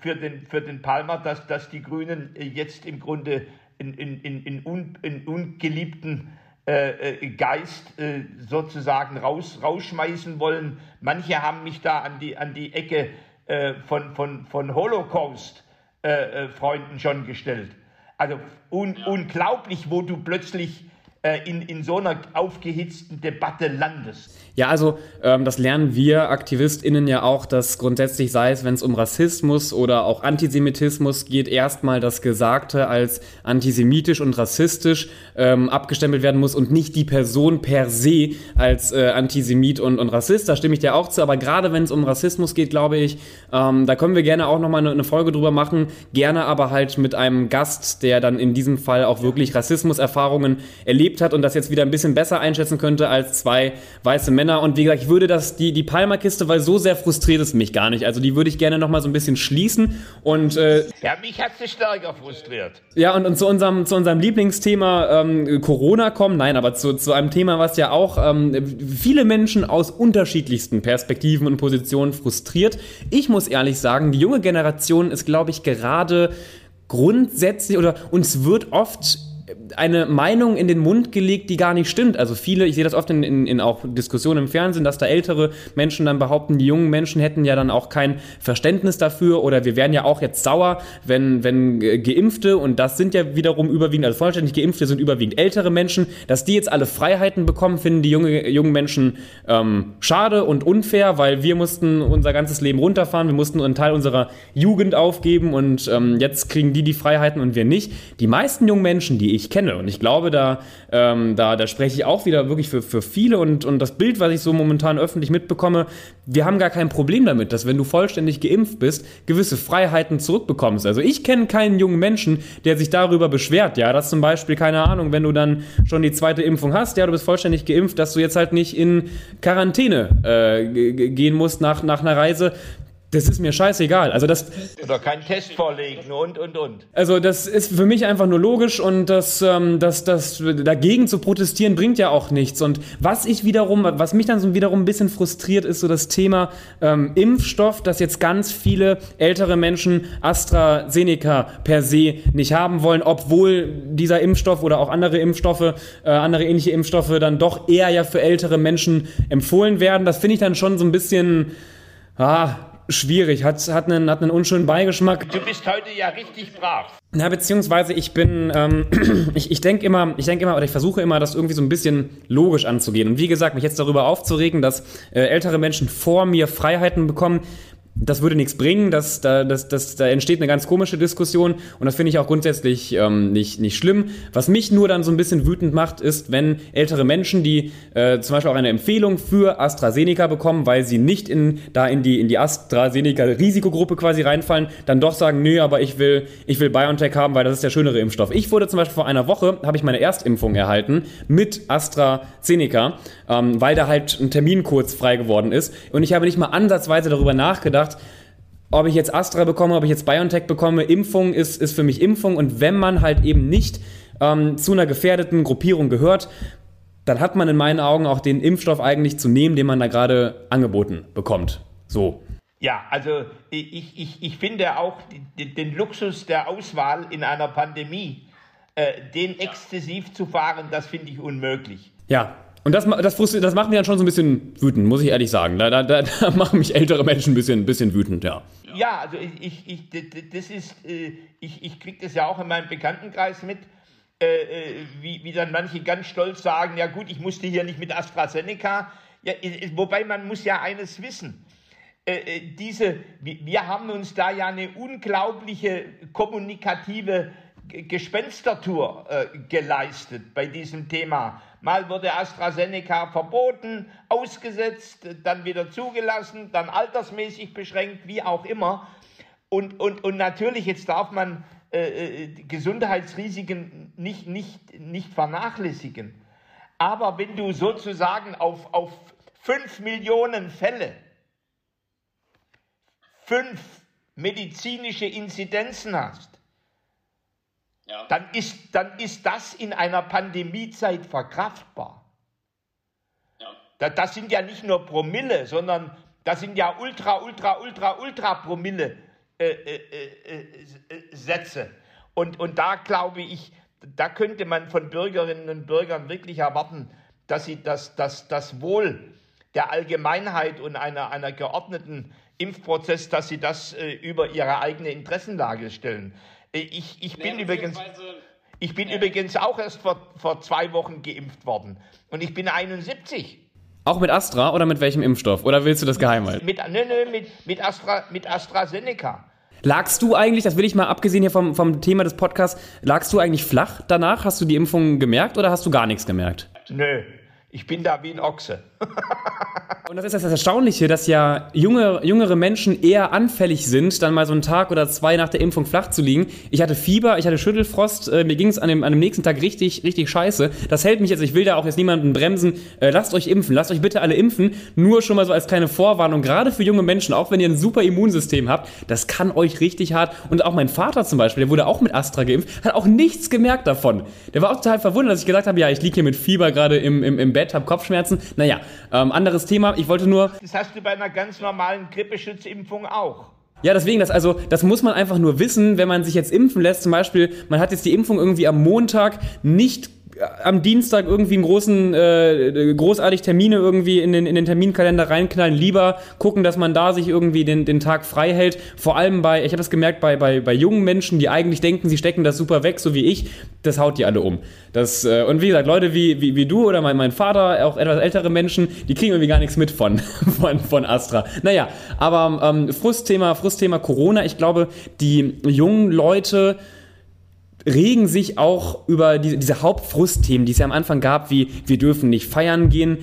für, den, für den Palmer, dass, dass die Grünen jetzt im Grunde in, in, in, in, un, in ungeliebten äh, äh, Geist äh, sozusagen raus, rausschmeißen wollen. Manche haben mich da an die, an die Ecke äh, von, von, von Holocaust-Freunden schon gestellt. Also un, unglaublich, wo du plötzlich in, in so einer aufgehitzten Debatte landest. Ja, also ähm, das lernen wir AktivistInnen ja auch, dass grundsätzlich sei es, wenn es um Rassismus oder auch Antisemitismus geht, erstmal das Gesagte als antisemitisch und rassistisch ähm, abgestempelt werden muss und nicht die Person per se als äh, Antisemit und, und Rassist. Da stimme ich dir auch zu, aber gerade wenn es um Rassismus geht, glaube ich, ähm, da können wir gerne auch nochmal eine, eine Folge drüber machen. Gerne aber halt mit einem Gast, der dann in diesem Fall auch wirklich Rassismuserfahrungen erlebt gelebt hat und das jetzt wieder ein bisschen besser einschätzen könnte als zwei weiße Männer. Und wie gesagt, ich würde das, die, die Palmer-Kiste, weil so sehr frustriert es mich gar nicht. Also die würde ich gerne nochmal so ein bisschen schließen. Und, äh, ja, mich hat sie stärker frustriert. Ja, und, und zu, unserem, zu unserem Lieblingsthema ähm, Corona kommen. Nein, aber zu, zu einem Thema, was ja auch ähm, viele Menschen aus unterschiedlichsten Perspektiven und Positionen frustriert. Ich muss ehrlich sagen, die junge Generation ist, glaube ich, gerade grundsätzlich oder uns wird oft eine Meinung in den Mund gelegt, die gar nicht stimmt. Also viele, ich sehe das oft in, in, in, auch Diskussionen im Fernsehen, dass da ältere Menschen dann behaupten, die jungen Menschen hätten ja dann auch kein Verständnis dafür oder wir wären ja auch jetzt sauer, wenn, wenn Geimpfte, und das sind ja wiederum überwiegend, also vollständig Geimpfte sind überwiegend ältere Menschen, dass die jetzt alle Freiheiten bekommen, finden die junge, jungen Menschen ähm, schade und unfair, weil wir mussten unser ganzes Leben runterfahren, wir mussten einen Teil unserer Jugend aufgeben und ähm, jetzt kriegen die die Freiheiten und wir nicht. Die meisten jungen Menschen, die ich kenne. Und ich glaube, da, ähm, da, da spreche ich auch wieder wirklich für, für viele und, und das Bild, was ich so momentan öffentlich mitbekomme, wir haben gar kein Problem damit, dass wenn du vollständig geimpft bist, gewisse Freiheiten zurückbekommst. Also ich kenne keinen jungen Menschen, der sich darüber beschwert, ja, dass zum Beispiel, keine Ahnung, wenn du dann schon die zweite Impfung hast, ja, du bist vollständig geimpft, dass du jetzt halt nicht in Quarantäne äh, gehen musst nach, nach einer Reise, das ist mir scheißegal. Also das oder keinen Test vorlegen und und und. Also das ist für mich einfach nur logisch und das, ähm, das, das dagegen zu protestieren bringt ja auch nichts. Und was ich wiederum, was mich dann so wiederum ein bisschen frustriert, ist so das Thema ähm, Impfstoff, dass jetzt ganz viele ältere Menschen AstraZeneca per se nicht haben wollen, obwohl dieser Impfstoff oder auch andere Impfstoffe, äh, andere ähnliche Impfstoffe dann doch eher ja für ältere Menschen empfohlen werden. Das finde ich dann schon so ein bisschen ah, schwierig, hat, hat, einen, hat einen unschönen Beigeschmack. Du bist heute ja richtig brav. Ja, beziehungsweise ich bin, ähm, *clears throat* ich, ich denke immer, ich denke immer, oder ich versuche immer, das irgendwie so ein bisschen logisch anzugehen. Und wie gesagt, mich jetzt darüber aufzuregen, dass äh, ältere Menschen vor mir Freiheiten bekommen, das würde nichts bringen, das, da, das, das, da entsteht eine ganz komische Diskussion und das finde ich auch grundsätzlich ähm, nicht, nicht schlimm. Was mich nur dann so ein bisschen wütend macht, ist, wenn ältere Menschen, die äh, zum Beispiel auch eine Empfehlung für AstraZeneca bekommen, weil sie nicht in, da in die, in die AstraZeneca-Risikogruppe quasi reinfallen, dann doch sagen, nö, aber ich will, ich will BioNTech haben, weil das ist der schönere Impfstoff. Ich wurde zum Beispiel vor einer Woche, habe ich meine Erstimpfung erhalten mit AstraZeneca, ähm, weil da halt ein Termin kurz frei geworden ist und ich habe nicht mal ansatzweise darüber nachgedacht, gedacht, ob ich jetzt Astra bekomme, ob ich jetzt BioNTech bekomme, Impfung ist, ist für mich Impfung und wenn man halt eben nicht ähm, zu einer gefährdeten Gruppierung gehört, dann hat man in meinen Augen auch den Impfstoff eigentlich zu nehmen, den man da gerade angeboten bekommt. So. Ja, also ich, ich, ich finde auch den Luxus der Auswahl in einer Pandemie, äh, den exzessiv zu fahren, das finde ich unmöglich. Ja, und das, das, das macht mich dann schon so ein bisschen wütend, muss ich ehrlich sagen. Da, da, da, *laughs* machen mich ältere Menschen ein bisschen, bisschen wütend, ja. Ja, also ich, ich, das ist, äh, ich, ich kriege das ja auch in meinem Bekanntenkreis mit, äh, äh, wie, wie dann manche ganz stolz sagen, ja gut, ich musste hier nicht mit AstraZeneca. Ja, wobei man muss ja eines wissen. Diese, wir haben uns da ja eine unglaubliche kommunikative Gespenstertour geleistet bei diesem Thema Mal wurde AstraZeneca verboten, ausgesetzt, dann wieder zugelassen, dann altersmäßig beschränkt, wie auch immer. Und, und, und natürlich, jetzt darf man äh, äh Gesundheitsrisiken nicht, nicht, nicht vernachlässigen. Aber wenn du sozusagen auf, auf 5 Millionen Fälle fünf medizinische Inzidenzen hast, ja. dann, ist, dann ist das in einer Pandemiezeit verkraftbar. Ja. Das, das sind ja nicht nur Promille, sondern das sind ja ultra, ultra, ultra, ultra Promille äh, äh, äh, äh, Sätze. Und, und da glaube ich, da könnte man von Bürgerinnen und Bürgern wirklich erwarten, dass sie das, das, das Wohl der Allgemeinheit und einer, einer geordneten Impfprozess, dass sie das äh, über ihre eigene Interessenlage stellen. Ich, ich bin nee, übrigens. Ich bin übrigens auch erst vor, vor zwei Wochen geimpft worden. Und ich bin 71. Auch mit Astra oder mit welchem Impfstoff? Oder willst du das geheim halten? Mit, nö, nö, mit, mit, Astra, mit AstraZeneca. Lagst du eigentlich, das will ich mal abgesehen hier vom, vom Thema des Podcasts, lagst du eigentlich flach danach? Hast du die Impfung gemerkt oder hast du gar nichts gemerkt? Nö, ich bin da wie ein Ochse. *laughs* Und das ist das Erstaunliche, dass ja junge, jüngere Menschen eher anfällig sind, dann mal so einen Tag oder zwei nach der Impfung flach zu liegen. Ich hatte Fieber, ich hatte Schüttelfrost, äh, mir ging es an dem, an dem nächsten Tag richtig, richtig scheiße. Das hält mich jetzt, ich will da auch jetzt niemanden bremsen. Äh, lasst euch impfen, lasst euch bitte alle impfen. Nur schon mal so als kleine Vorwarnung, gerade für junge Menschen, auch wenn ihr ein super Immunsystem habt, das kann euch richtig hart. Und auch mein Vater zum Beispiel, der wurde auch mit Astra geimpft, hat auch nichts gemerkt davon. Der war auch total verwundert, dass ich gesagt habe, ja, ich liege hier mit Fieber gerade im, im, im Bett, habe Kopfschmerzen. Naja, ähm, anderes Thema ich wollte nur. Das hast du bei einer ganz normalen Grippeschutzimpfung auch. Ja, deswegen, das, also, das muss man einfach nur wissen, wenn man sich jetzt impfen lässt. Zum Beispiel, man hat jetzt die Impfung irgendwie am Montag nicht am Dienstag irgendwie einen großen, äh, großartig Termine irgendwie in den, in den Terminkalender reinknallen, lieber gucken, dass man da sich irgendwie den, den Tag frei hält. Vor allem bei, ich habe das gemerkt, bei, bei, bei jungen Menschen, die eigentlich denken, sie stecken das super weg, so wie ich, das haut die alle um. Das, äh, und wie gesagt, Leute wie, wie, wie du oder mein, mein Vater, auch etwas ältere Menschen, die kriegen irgendwie gar nichts mit von, *laughs* von, von Astra. Naja, aber ähm, Frustthema, Frustthema Corona, ich glaube, die jungen Leute, regen sich auch über die, diese Hauptfrustthemen, die es ja am Anfang gab, wie wir dürfen nicht feiern gehen.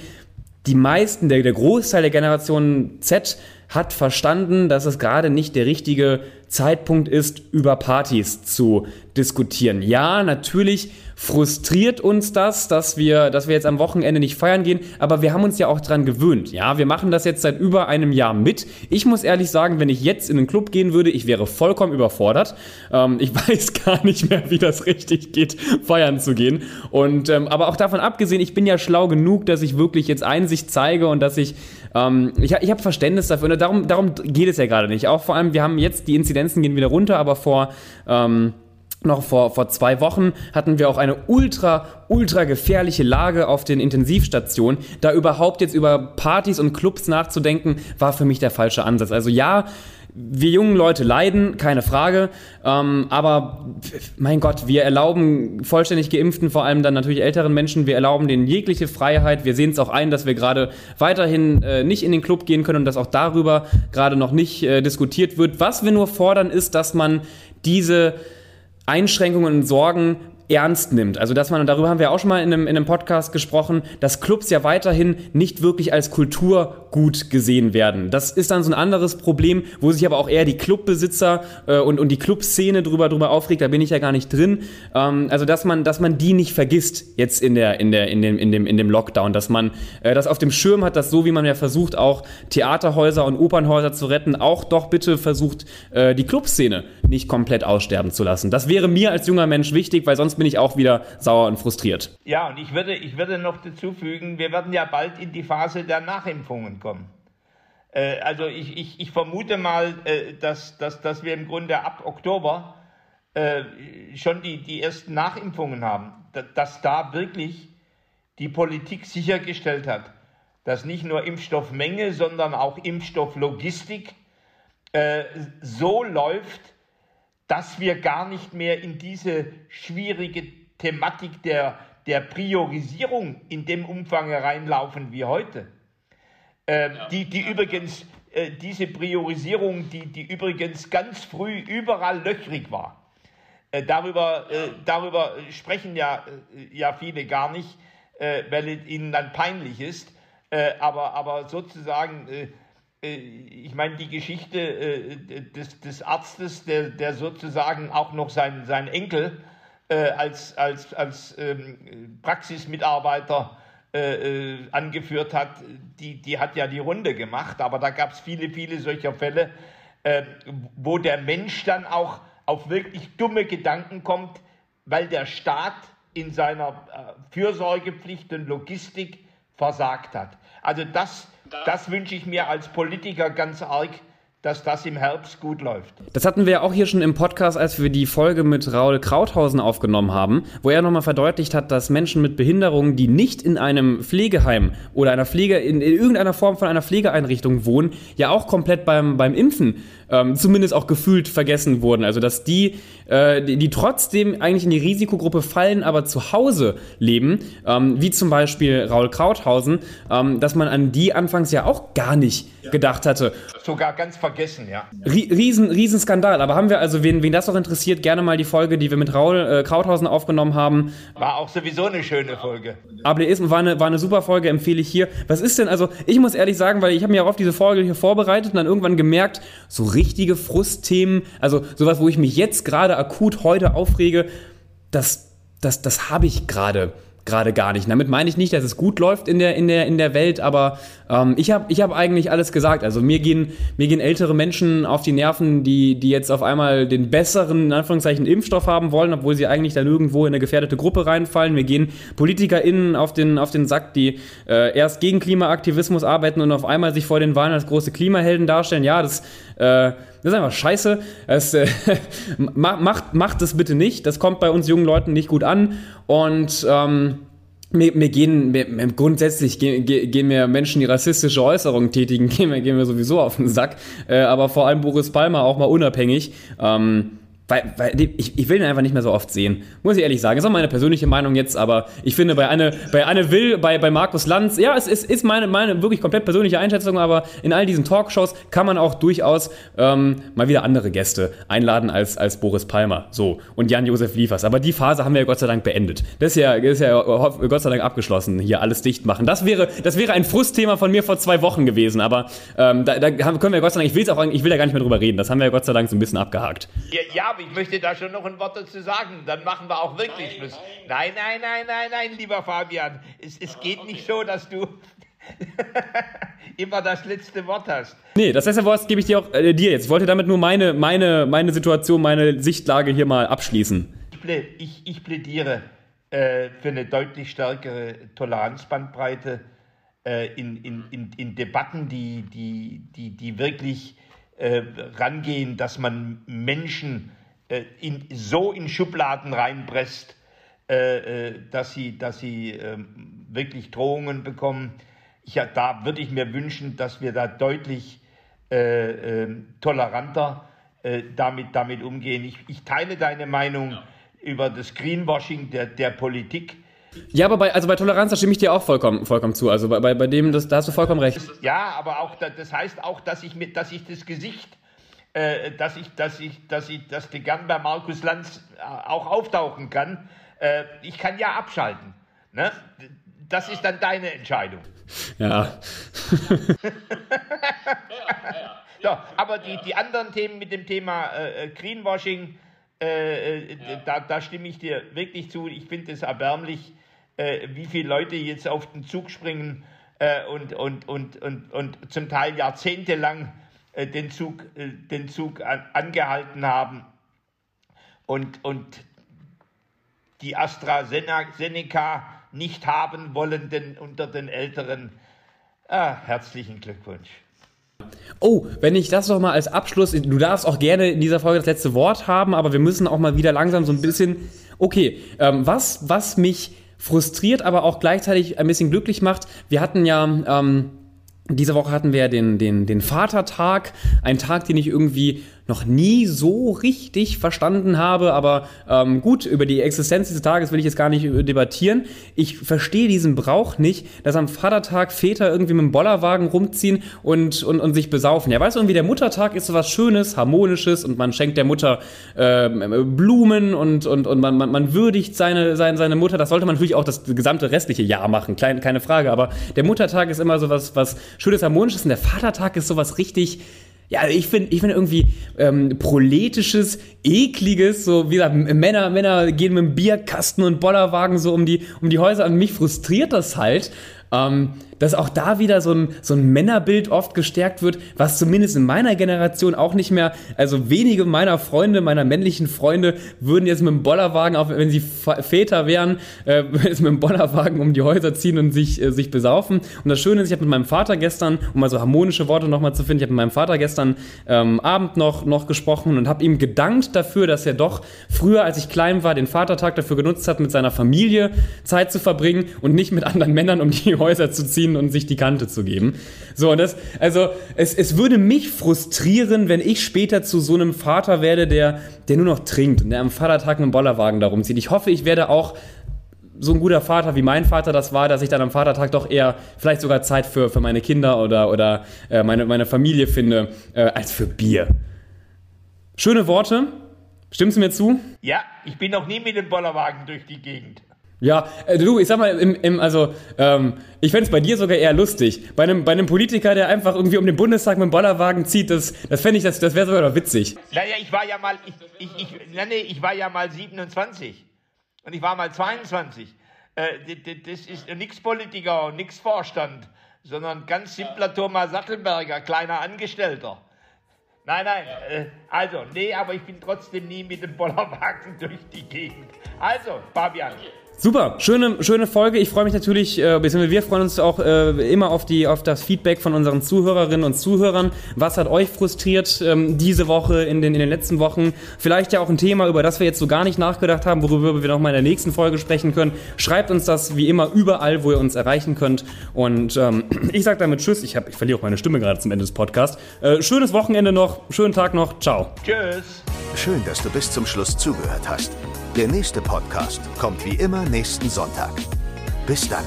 Die meisten, der, der Großteil der Generation Z hat verstanden, dass es gerade nicht der richtige Zeitpunkt ist, über Partys zu diskutieren. Ja, natürlich frustriert uns das, dass wir, dass wir jetzt am Wochenende nicht feiern gehen, aber wir haben uns ja auch dran gewöhnt. Ja, wir machen das jetzt seit über einem Jahr mit. Ich muss ehrlich sagen, wenn ich jetzt in den Club gehen würde, ich wäre vollkommen überfordert. Ähm, ich *laughs* weiß gar nicht mehr, wie das richtig geht, feiern zu gehen. Und ähm, aber auch davon abgesehen, ich bin ja schlau genug, dass ich wirklich jetzt Einsicht zeige und dass ich ähm, ich, ich habe Verständnis dafür. Und darum, darum geht es ja gerade nicht. Auch vor allem, wir haben jetzt die Inzidenzen gehen wieder runter, aber vor ähm, noch vor, vor zwei Wochen hatten wir auch eine ultra, ultra gefährliche Lage auf den Intensivstationen. Da überhaupt jetzt über Partys und Clubs nachzudenken, war für mich der falsche Ansatz. Also ja, wir jungen Leute leiden, keine Frage. Ähm, aber mein Gott, wir erlauben vollständig Geimpften, vor allem dann natürlich älteren Menschen, wir erlauben denen jegliche Freiheit. Wir sehen es auch ein, dass wir gerade weiterhin äh, nicht in den Club gehen können und dass auch darüber gerade noch nicht äh, diskutiert wird. Was wir nur fordern, ist, dass man diese Einschränkungen und Sorgen ernst nimmt. Also dass man, und darüber haben wir auch schon mal in einem, in einem Podcast gesprochen, dass Clubs ja weiterhin nicht wirklich als Kulturgut gesehen werden. Das ist dann so ein anderes Problem, wo sich aber auch eher die Clubbesitzer äh, und, und die Clubszene drüber, drüber aufregt, da bin ich ja gar nicht drin. Ähm, also dass man, dass man die nicht vergisst jetzt in der, in der, in dem, in dem, in dem Lockdown, dass man äh, das auf dem Schirm hat, dass so wie man ja versucht, auch Theaterhäuser und Opernhäuser zu retten, auch doch bitte versucht, äh, die Clubszene nicht komplett aussterben zu lassen. Das wäre mir als junger Mensch wichtig, weil sonst bin ich auch wieder sauer und frustriert. Ja, und ich würde, ich würde noch dazu fügen, wir werden ja bald in die Phase der Nachimpfungen kommen. Äh, also ich, ich, ich vermute mal, äh, dass, dass, dass wir im Grunde ab Oktober äh, schon die, die ersten Nachimpfungen haben, dass da wirklich die Politik sichergestellt hat, dass nicht nur Impfstoffmenge, sondern auch Impfstofflogistik äh, so läuft, dass wir gar nicht mehr in diese schwierige Thematik der, der Priorisierung in dem Umfang reinlaufen wie heute. Äh, ja. die, die übrigens, äh, diese Priorisierung, die, die übrigens ganz früh überall löchrig war. Äh, darüber, äh, darüber sprechen ja, äh, ja viele gar nicht, äh, weil es ihnen dann peinlich ist. aber, aber sozusagen ich meine, die Geschichte äh, des, des Arztes, der, der sozusagen auch noch seinen, seinen Enkel äh, als, als, als ähm, Praxismitarbeiter äh, äh, angeführt hat, die, die hat ja die Runde gemacht. Aber da gab es viele, viele solcher Fälle, äh, wo der Mensch dann auch auf wirklich dumme Gedanken kommt, weil der Staat in seiner Fürsorgepflicht und Logistik versagt hat. Also das das wünsche ich mir als Politiker ganz arg, dass das im Herbst gut läuft. Das hatten wir ja auch hier schon im Podcast, als wir die Folge mit Raul Krauthausen aufgenommen haben, wo er nochmal verdeutlicht hat, dass Menschen mit Behinderungen, die nicht in einem Pflegeheim oder einer Pflege, in, in irgendeiner Form von einer Pflegeeinrichtung wohnen, ja auch komplett beim, beim Impfen ähm, zumindest auch gefühlt vergessen wurden. Also dass die, äh, die, die trotzdem eigentlich in die Risikogruppe fallen, aber zu Hause leben, ähm, wie zum Beispiel Raul Krauthausen, ähm, dass man an die anfangs ja auch gar nicht gedacht hatte. Sogar ganz vergessen, ja. Riesen, Riesenskandal. Aber haben wir, also wen, wen das noch interessiert, gerne mal die Folge, die wir mit Raul äh, Krauthausen aufgenommen haben. War auch sowieso eine schöne Folge. Ableism war eine, war eine super Folge, empfehle ich hier. Was ist denn, also ich muss ehrlich sagen, weil ich habe mir auch auf diese Folge hier vorbereitet und dann irgendwann gemerkt, so richtige Frustthemen, also sowas, wo ich mich jetzt gerade akut heute aufrege, das, das, das habe ich gerade gerade gar nicht. damit meine ich nicht, dass es gut läuft in der, in der, in der Welt, aber ähm, ich habe ich hab eigentlich alles gesagt. Also mir gehen, mir gehen ältere Menschen auf die Nerven, die, die jetzt auf einmal den besseren, in Anführungszeichen, Impfstoff haben wollen, obwohl sie eigentlich dann irgendwo in eine gefährdete Gruppe reinfallen. Mir gehen PolitikerInnen auf den, auf den Sack, die äh, erst gegen Klimaaktivismus arbeiten und auf einmal sich vor den Wahlen als große Klimahelden darstellen. Ja, das, äh, das ist einfach scheiße. Es, äh, *laughs* macht, macht das bitte nicht. Das kommt bei uns jungen Leuten nicht gut an. Und ähm, mir, mir gehen mir, grundsätzlich gehen, gehen mir Menschen, die rassistische Äußerungen tätigen, *laughs* gehen mir, gehen mir sowieso auf den Sack. Äh, aber vor allem Boris Palmer auch mal unabhängig. Ähm, weil, weil ich, ich will ihn einfach nicht mehr so oft sehen. Muss ich ehrlich sagen. Ist auch meine persönliche Meinung jetzt, aber ich finde bei Anne, bei Anne Will, bei, bei Markus Lanz, ja, es ist, ist meine, meine wirklich komplett persönliche Einschätzung, aber in all diesen Talkshows kann man auch durchaus ähm, mal wieder andere Gäste einladen als, als Boris Palmer. So. Und Jan-Josef Liefers. Aber die Phase haben wir ja Gott sei Dank beendet. Das ist ja, ist ja Gott sei Dank abgeschlossen. Hier alles dicht machen. Das wäre, das wäre ein Frustthema von mir vor zwei Wochen gewesen, aber ähm, da, da können wir Gott sei Dank, ich will auch, ich will da gar nicht mehr drüber reden. Das haben wir ja Gott sei Dank so ein bisschen abgehakt. Ja, ja ich möchte da schon noch ein Wort dazu sagen. Dann machen wir auch wirklich Schluss. Nein, nein, nein, nein, nein, lieber Fabian. Es, es geht nicht so, dass du *laughs* immer das letzte Wort hast. Nee, das letzte Wort gebe ich dir auch äh, dir jetzt. Ich wollte damit nur meine, meine, meine Situation, meine Sichtlage hier mal abschließen. Ich, ich plädiere äh, für eine deutlich stärkere Toleranzbandbreite äh, in, in, in, in Debatten, die, die, die, die wirklich äh, rangehen, dass man Menschen äh, in, so in Schubladen reinpresst, äh, äh dass sie, dass sie ähm, wirklich Drohungen bekommen. Ich, da würde ich mir wünschen, dass wir da deutlich äh, ähm, toleranter äh, damit, damit umgehen. Ich, ich teile deine Meinung ja. über das Greenwashing der, der Politik. Ja, aber bei, also bei Toleranz, da stimme ich dir auch vollkommen, vollkommen zu. Also bei, bei dem, das, da hast du vollkommen recht. Ja, aber auch, das heißt auch, dass ich, mit, dass ich das Gesicht, äh, dass ich, dass ich, dass ich, dass die gern bei Markus Lanz äh, auch auftauchen kann. Äh, ich kann ja abschalten. Ne? Das ist dann deine Entscheidung. Ja. *laughs* so, aber die, die anderen Themen mit dem Thema äh, Greenwashing, äh, da, da stimme ich dir wirklich zu. Ich finde es erbärmlich äh, wie viele Leute jetzt auf den Zug springen äh, und, und, und, und, und zum Teil jahrzehntelang äh, den Zug, äh, den Zug an, angehalten haben und, und die AstraZeneca nicht haben wollenden unter den Älteren. Ah, herzlichen Glückwunsch. Oh, wenn ich das noch mal als Abschluss, du darfst auch gerne in dieser Folge das letzte Wort haben, aber wir müssen auch mal wieder langsam so ein bisschen, okay, ähm, was, was mich frustriert, aber auch gleichzeitig ein bisschen glücklich macht. Wir hatten ja ähm, diese Woche hatten wir den, den, den Vatertag, ein Tag, den ich irgendwie noch nie so richtig verstanden habe, aber ähm, gut, über die Existenz dieses Tages will ich jetzt gar nicht debattieren. Ich verstehe diesen Brauch nicht, dass am Vatertag Väter irgendwie mit dem Bollerwagen rumziehen und, und, und sich besaufen. Ja, weißt du, irgendwie der Muttertag ist so was Schönes, Harmonisches und man schenkt der Mutter äh, Blumen und, und, und man, man, man würdigt seine, seine, seine Mutter. Das sollte man natürlich auch das gesamte restliche Jahr machen, klein, keine Frage, aber der Muttertag ist immer so was, was Schönes, Harmonisches und der Vatertag ist so was richtig ja, ich finde ich finde irgendwie ähm, proletisches, ekliges, so wie gesagt, Männer, Männer gehen mit dem Bierkasten und Bollerwagen so um die, um die Häuser und mich frustriert das halt. Ähm, dass auch da wieder so ein, so ein Männerbild oft gestärkt wird, was zumindest in meiner Generation auch nicht mehr, also wenige meiner Freunde, meiner männlichen Freunde, würden jetzt mit dem Bollerwagen, auch wenn sie Väter wären, äh, *laughs* jetzt mit dem Bollerwagen um die Häuser ziehen und sich, äh, sich besaufen. Und das Schöne ist, ich habe mit meinem Vater gestern, um mal so harmonische Worte nochmal zu finden, ich habe mit meinem Vater gestern ähm, Abend noch, noch gesprochen und habe ihm gedankt dafür, dass er doch früher, als ich klein war, den Vatertag dafür genutzt hat, mit seiner Familie Zeit zu verbringen und nicht mit anderen Männern um die Häuser zu ziehen und sich die Kante zu geben. So, und das, also, es, es würde mich frustrieren, wenn ich später zu so einem Vater werde, der, der nur noch trinkt und der am Vatertag mit dem Bollerwagen darum zieht. Ich hoffe, ich werde auch so ein guter Vater, wie mein Vater das war, dass ich dann am Vatertag doch eher vielleicht sogar Zeit für, für meine Kinder oder, oder äh, meine, meine Familie finde, äh, als für Bier. Schöne Worte. Stimmst du mir zu? Ja, ich bin noch nie mit dem Bollerwagen durch die Gegend. Ja, äh, du, ich sag mal, im, im, also ähm, ich fände bei dir sogar eher lustig. Bei einem, bei einem Politiker, der einfach irgendwie um den Bundestag mit dem Bollerwagen zieht, das, das fände ich, das, das wäre sogar noch witzig. Naja, ich war ja mal, ich, ich, ich, na, nee, ich war ja mal 27 und ich war mal 22. Äh, das ist nix Politiker und nix Vorstand, sondern ganz simpler Thomas Sattelberger, kleiner Angestellter. Nein, nein, äh, also, nee, aber ich bin trotzdem nie mit dem Bollerwagen *laughs* durch die Gegend. Also, Fabian. Super, schöne, schöne Folge. Ich freue mich natürlich, äh, beziehungsweise wir freuen uns auch äh, immer auf, die, auf das Feedback von unseren Zuhörerinnen und Zuhörern. Was hat euch frustriert ähm, diese Woche, in den, in den letzten Wochen? Vielleicht ja auch ein Thema, über das wir jetzt so gar nicht nachgedacht haben, worüber wir noch mal in der nächsten Folge sprechen können. Schreibt uns das wie immer überall, wo ihr uns erreichen könnt. Und ähm, *clears throat* ich sage damit Tschüss. Ich, hab, ich verliere auch meine Stimme gerade zum Ende des Podcasts. Äh, schönes Wochenende noch, schönen Tag noch. Ciao. Tschüss. Schön, dass du bis zum Schluss zugehört hast. Der nächste Podcast kommt wie immer nächsten Sonntag. Bis dann.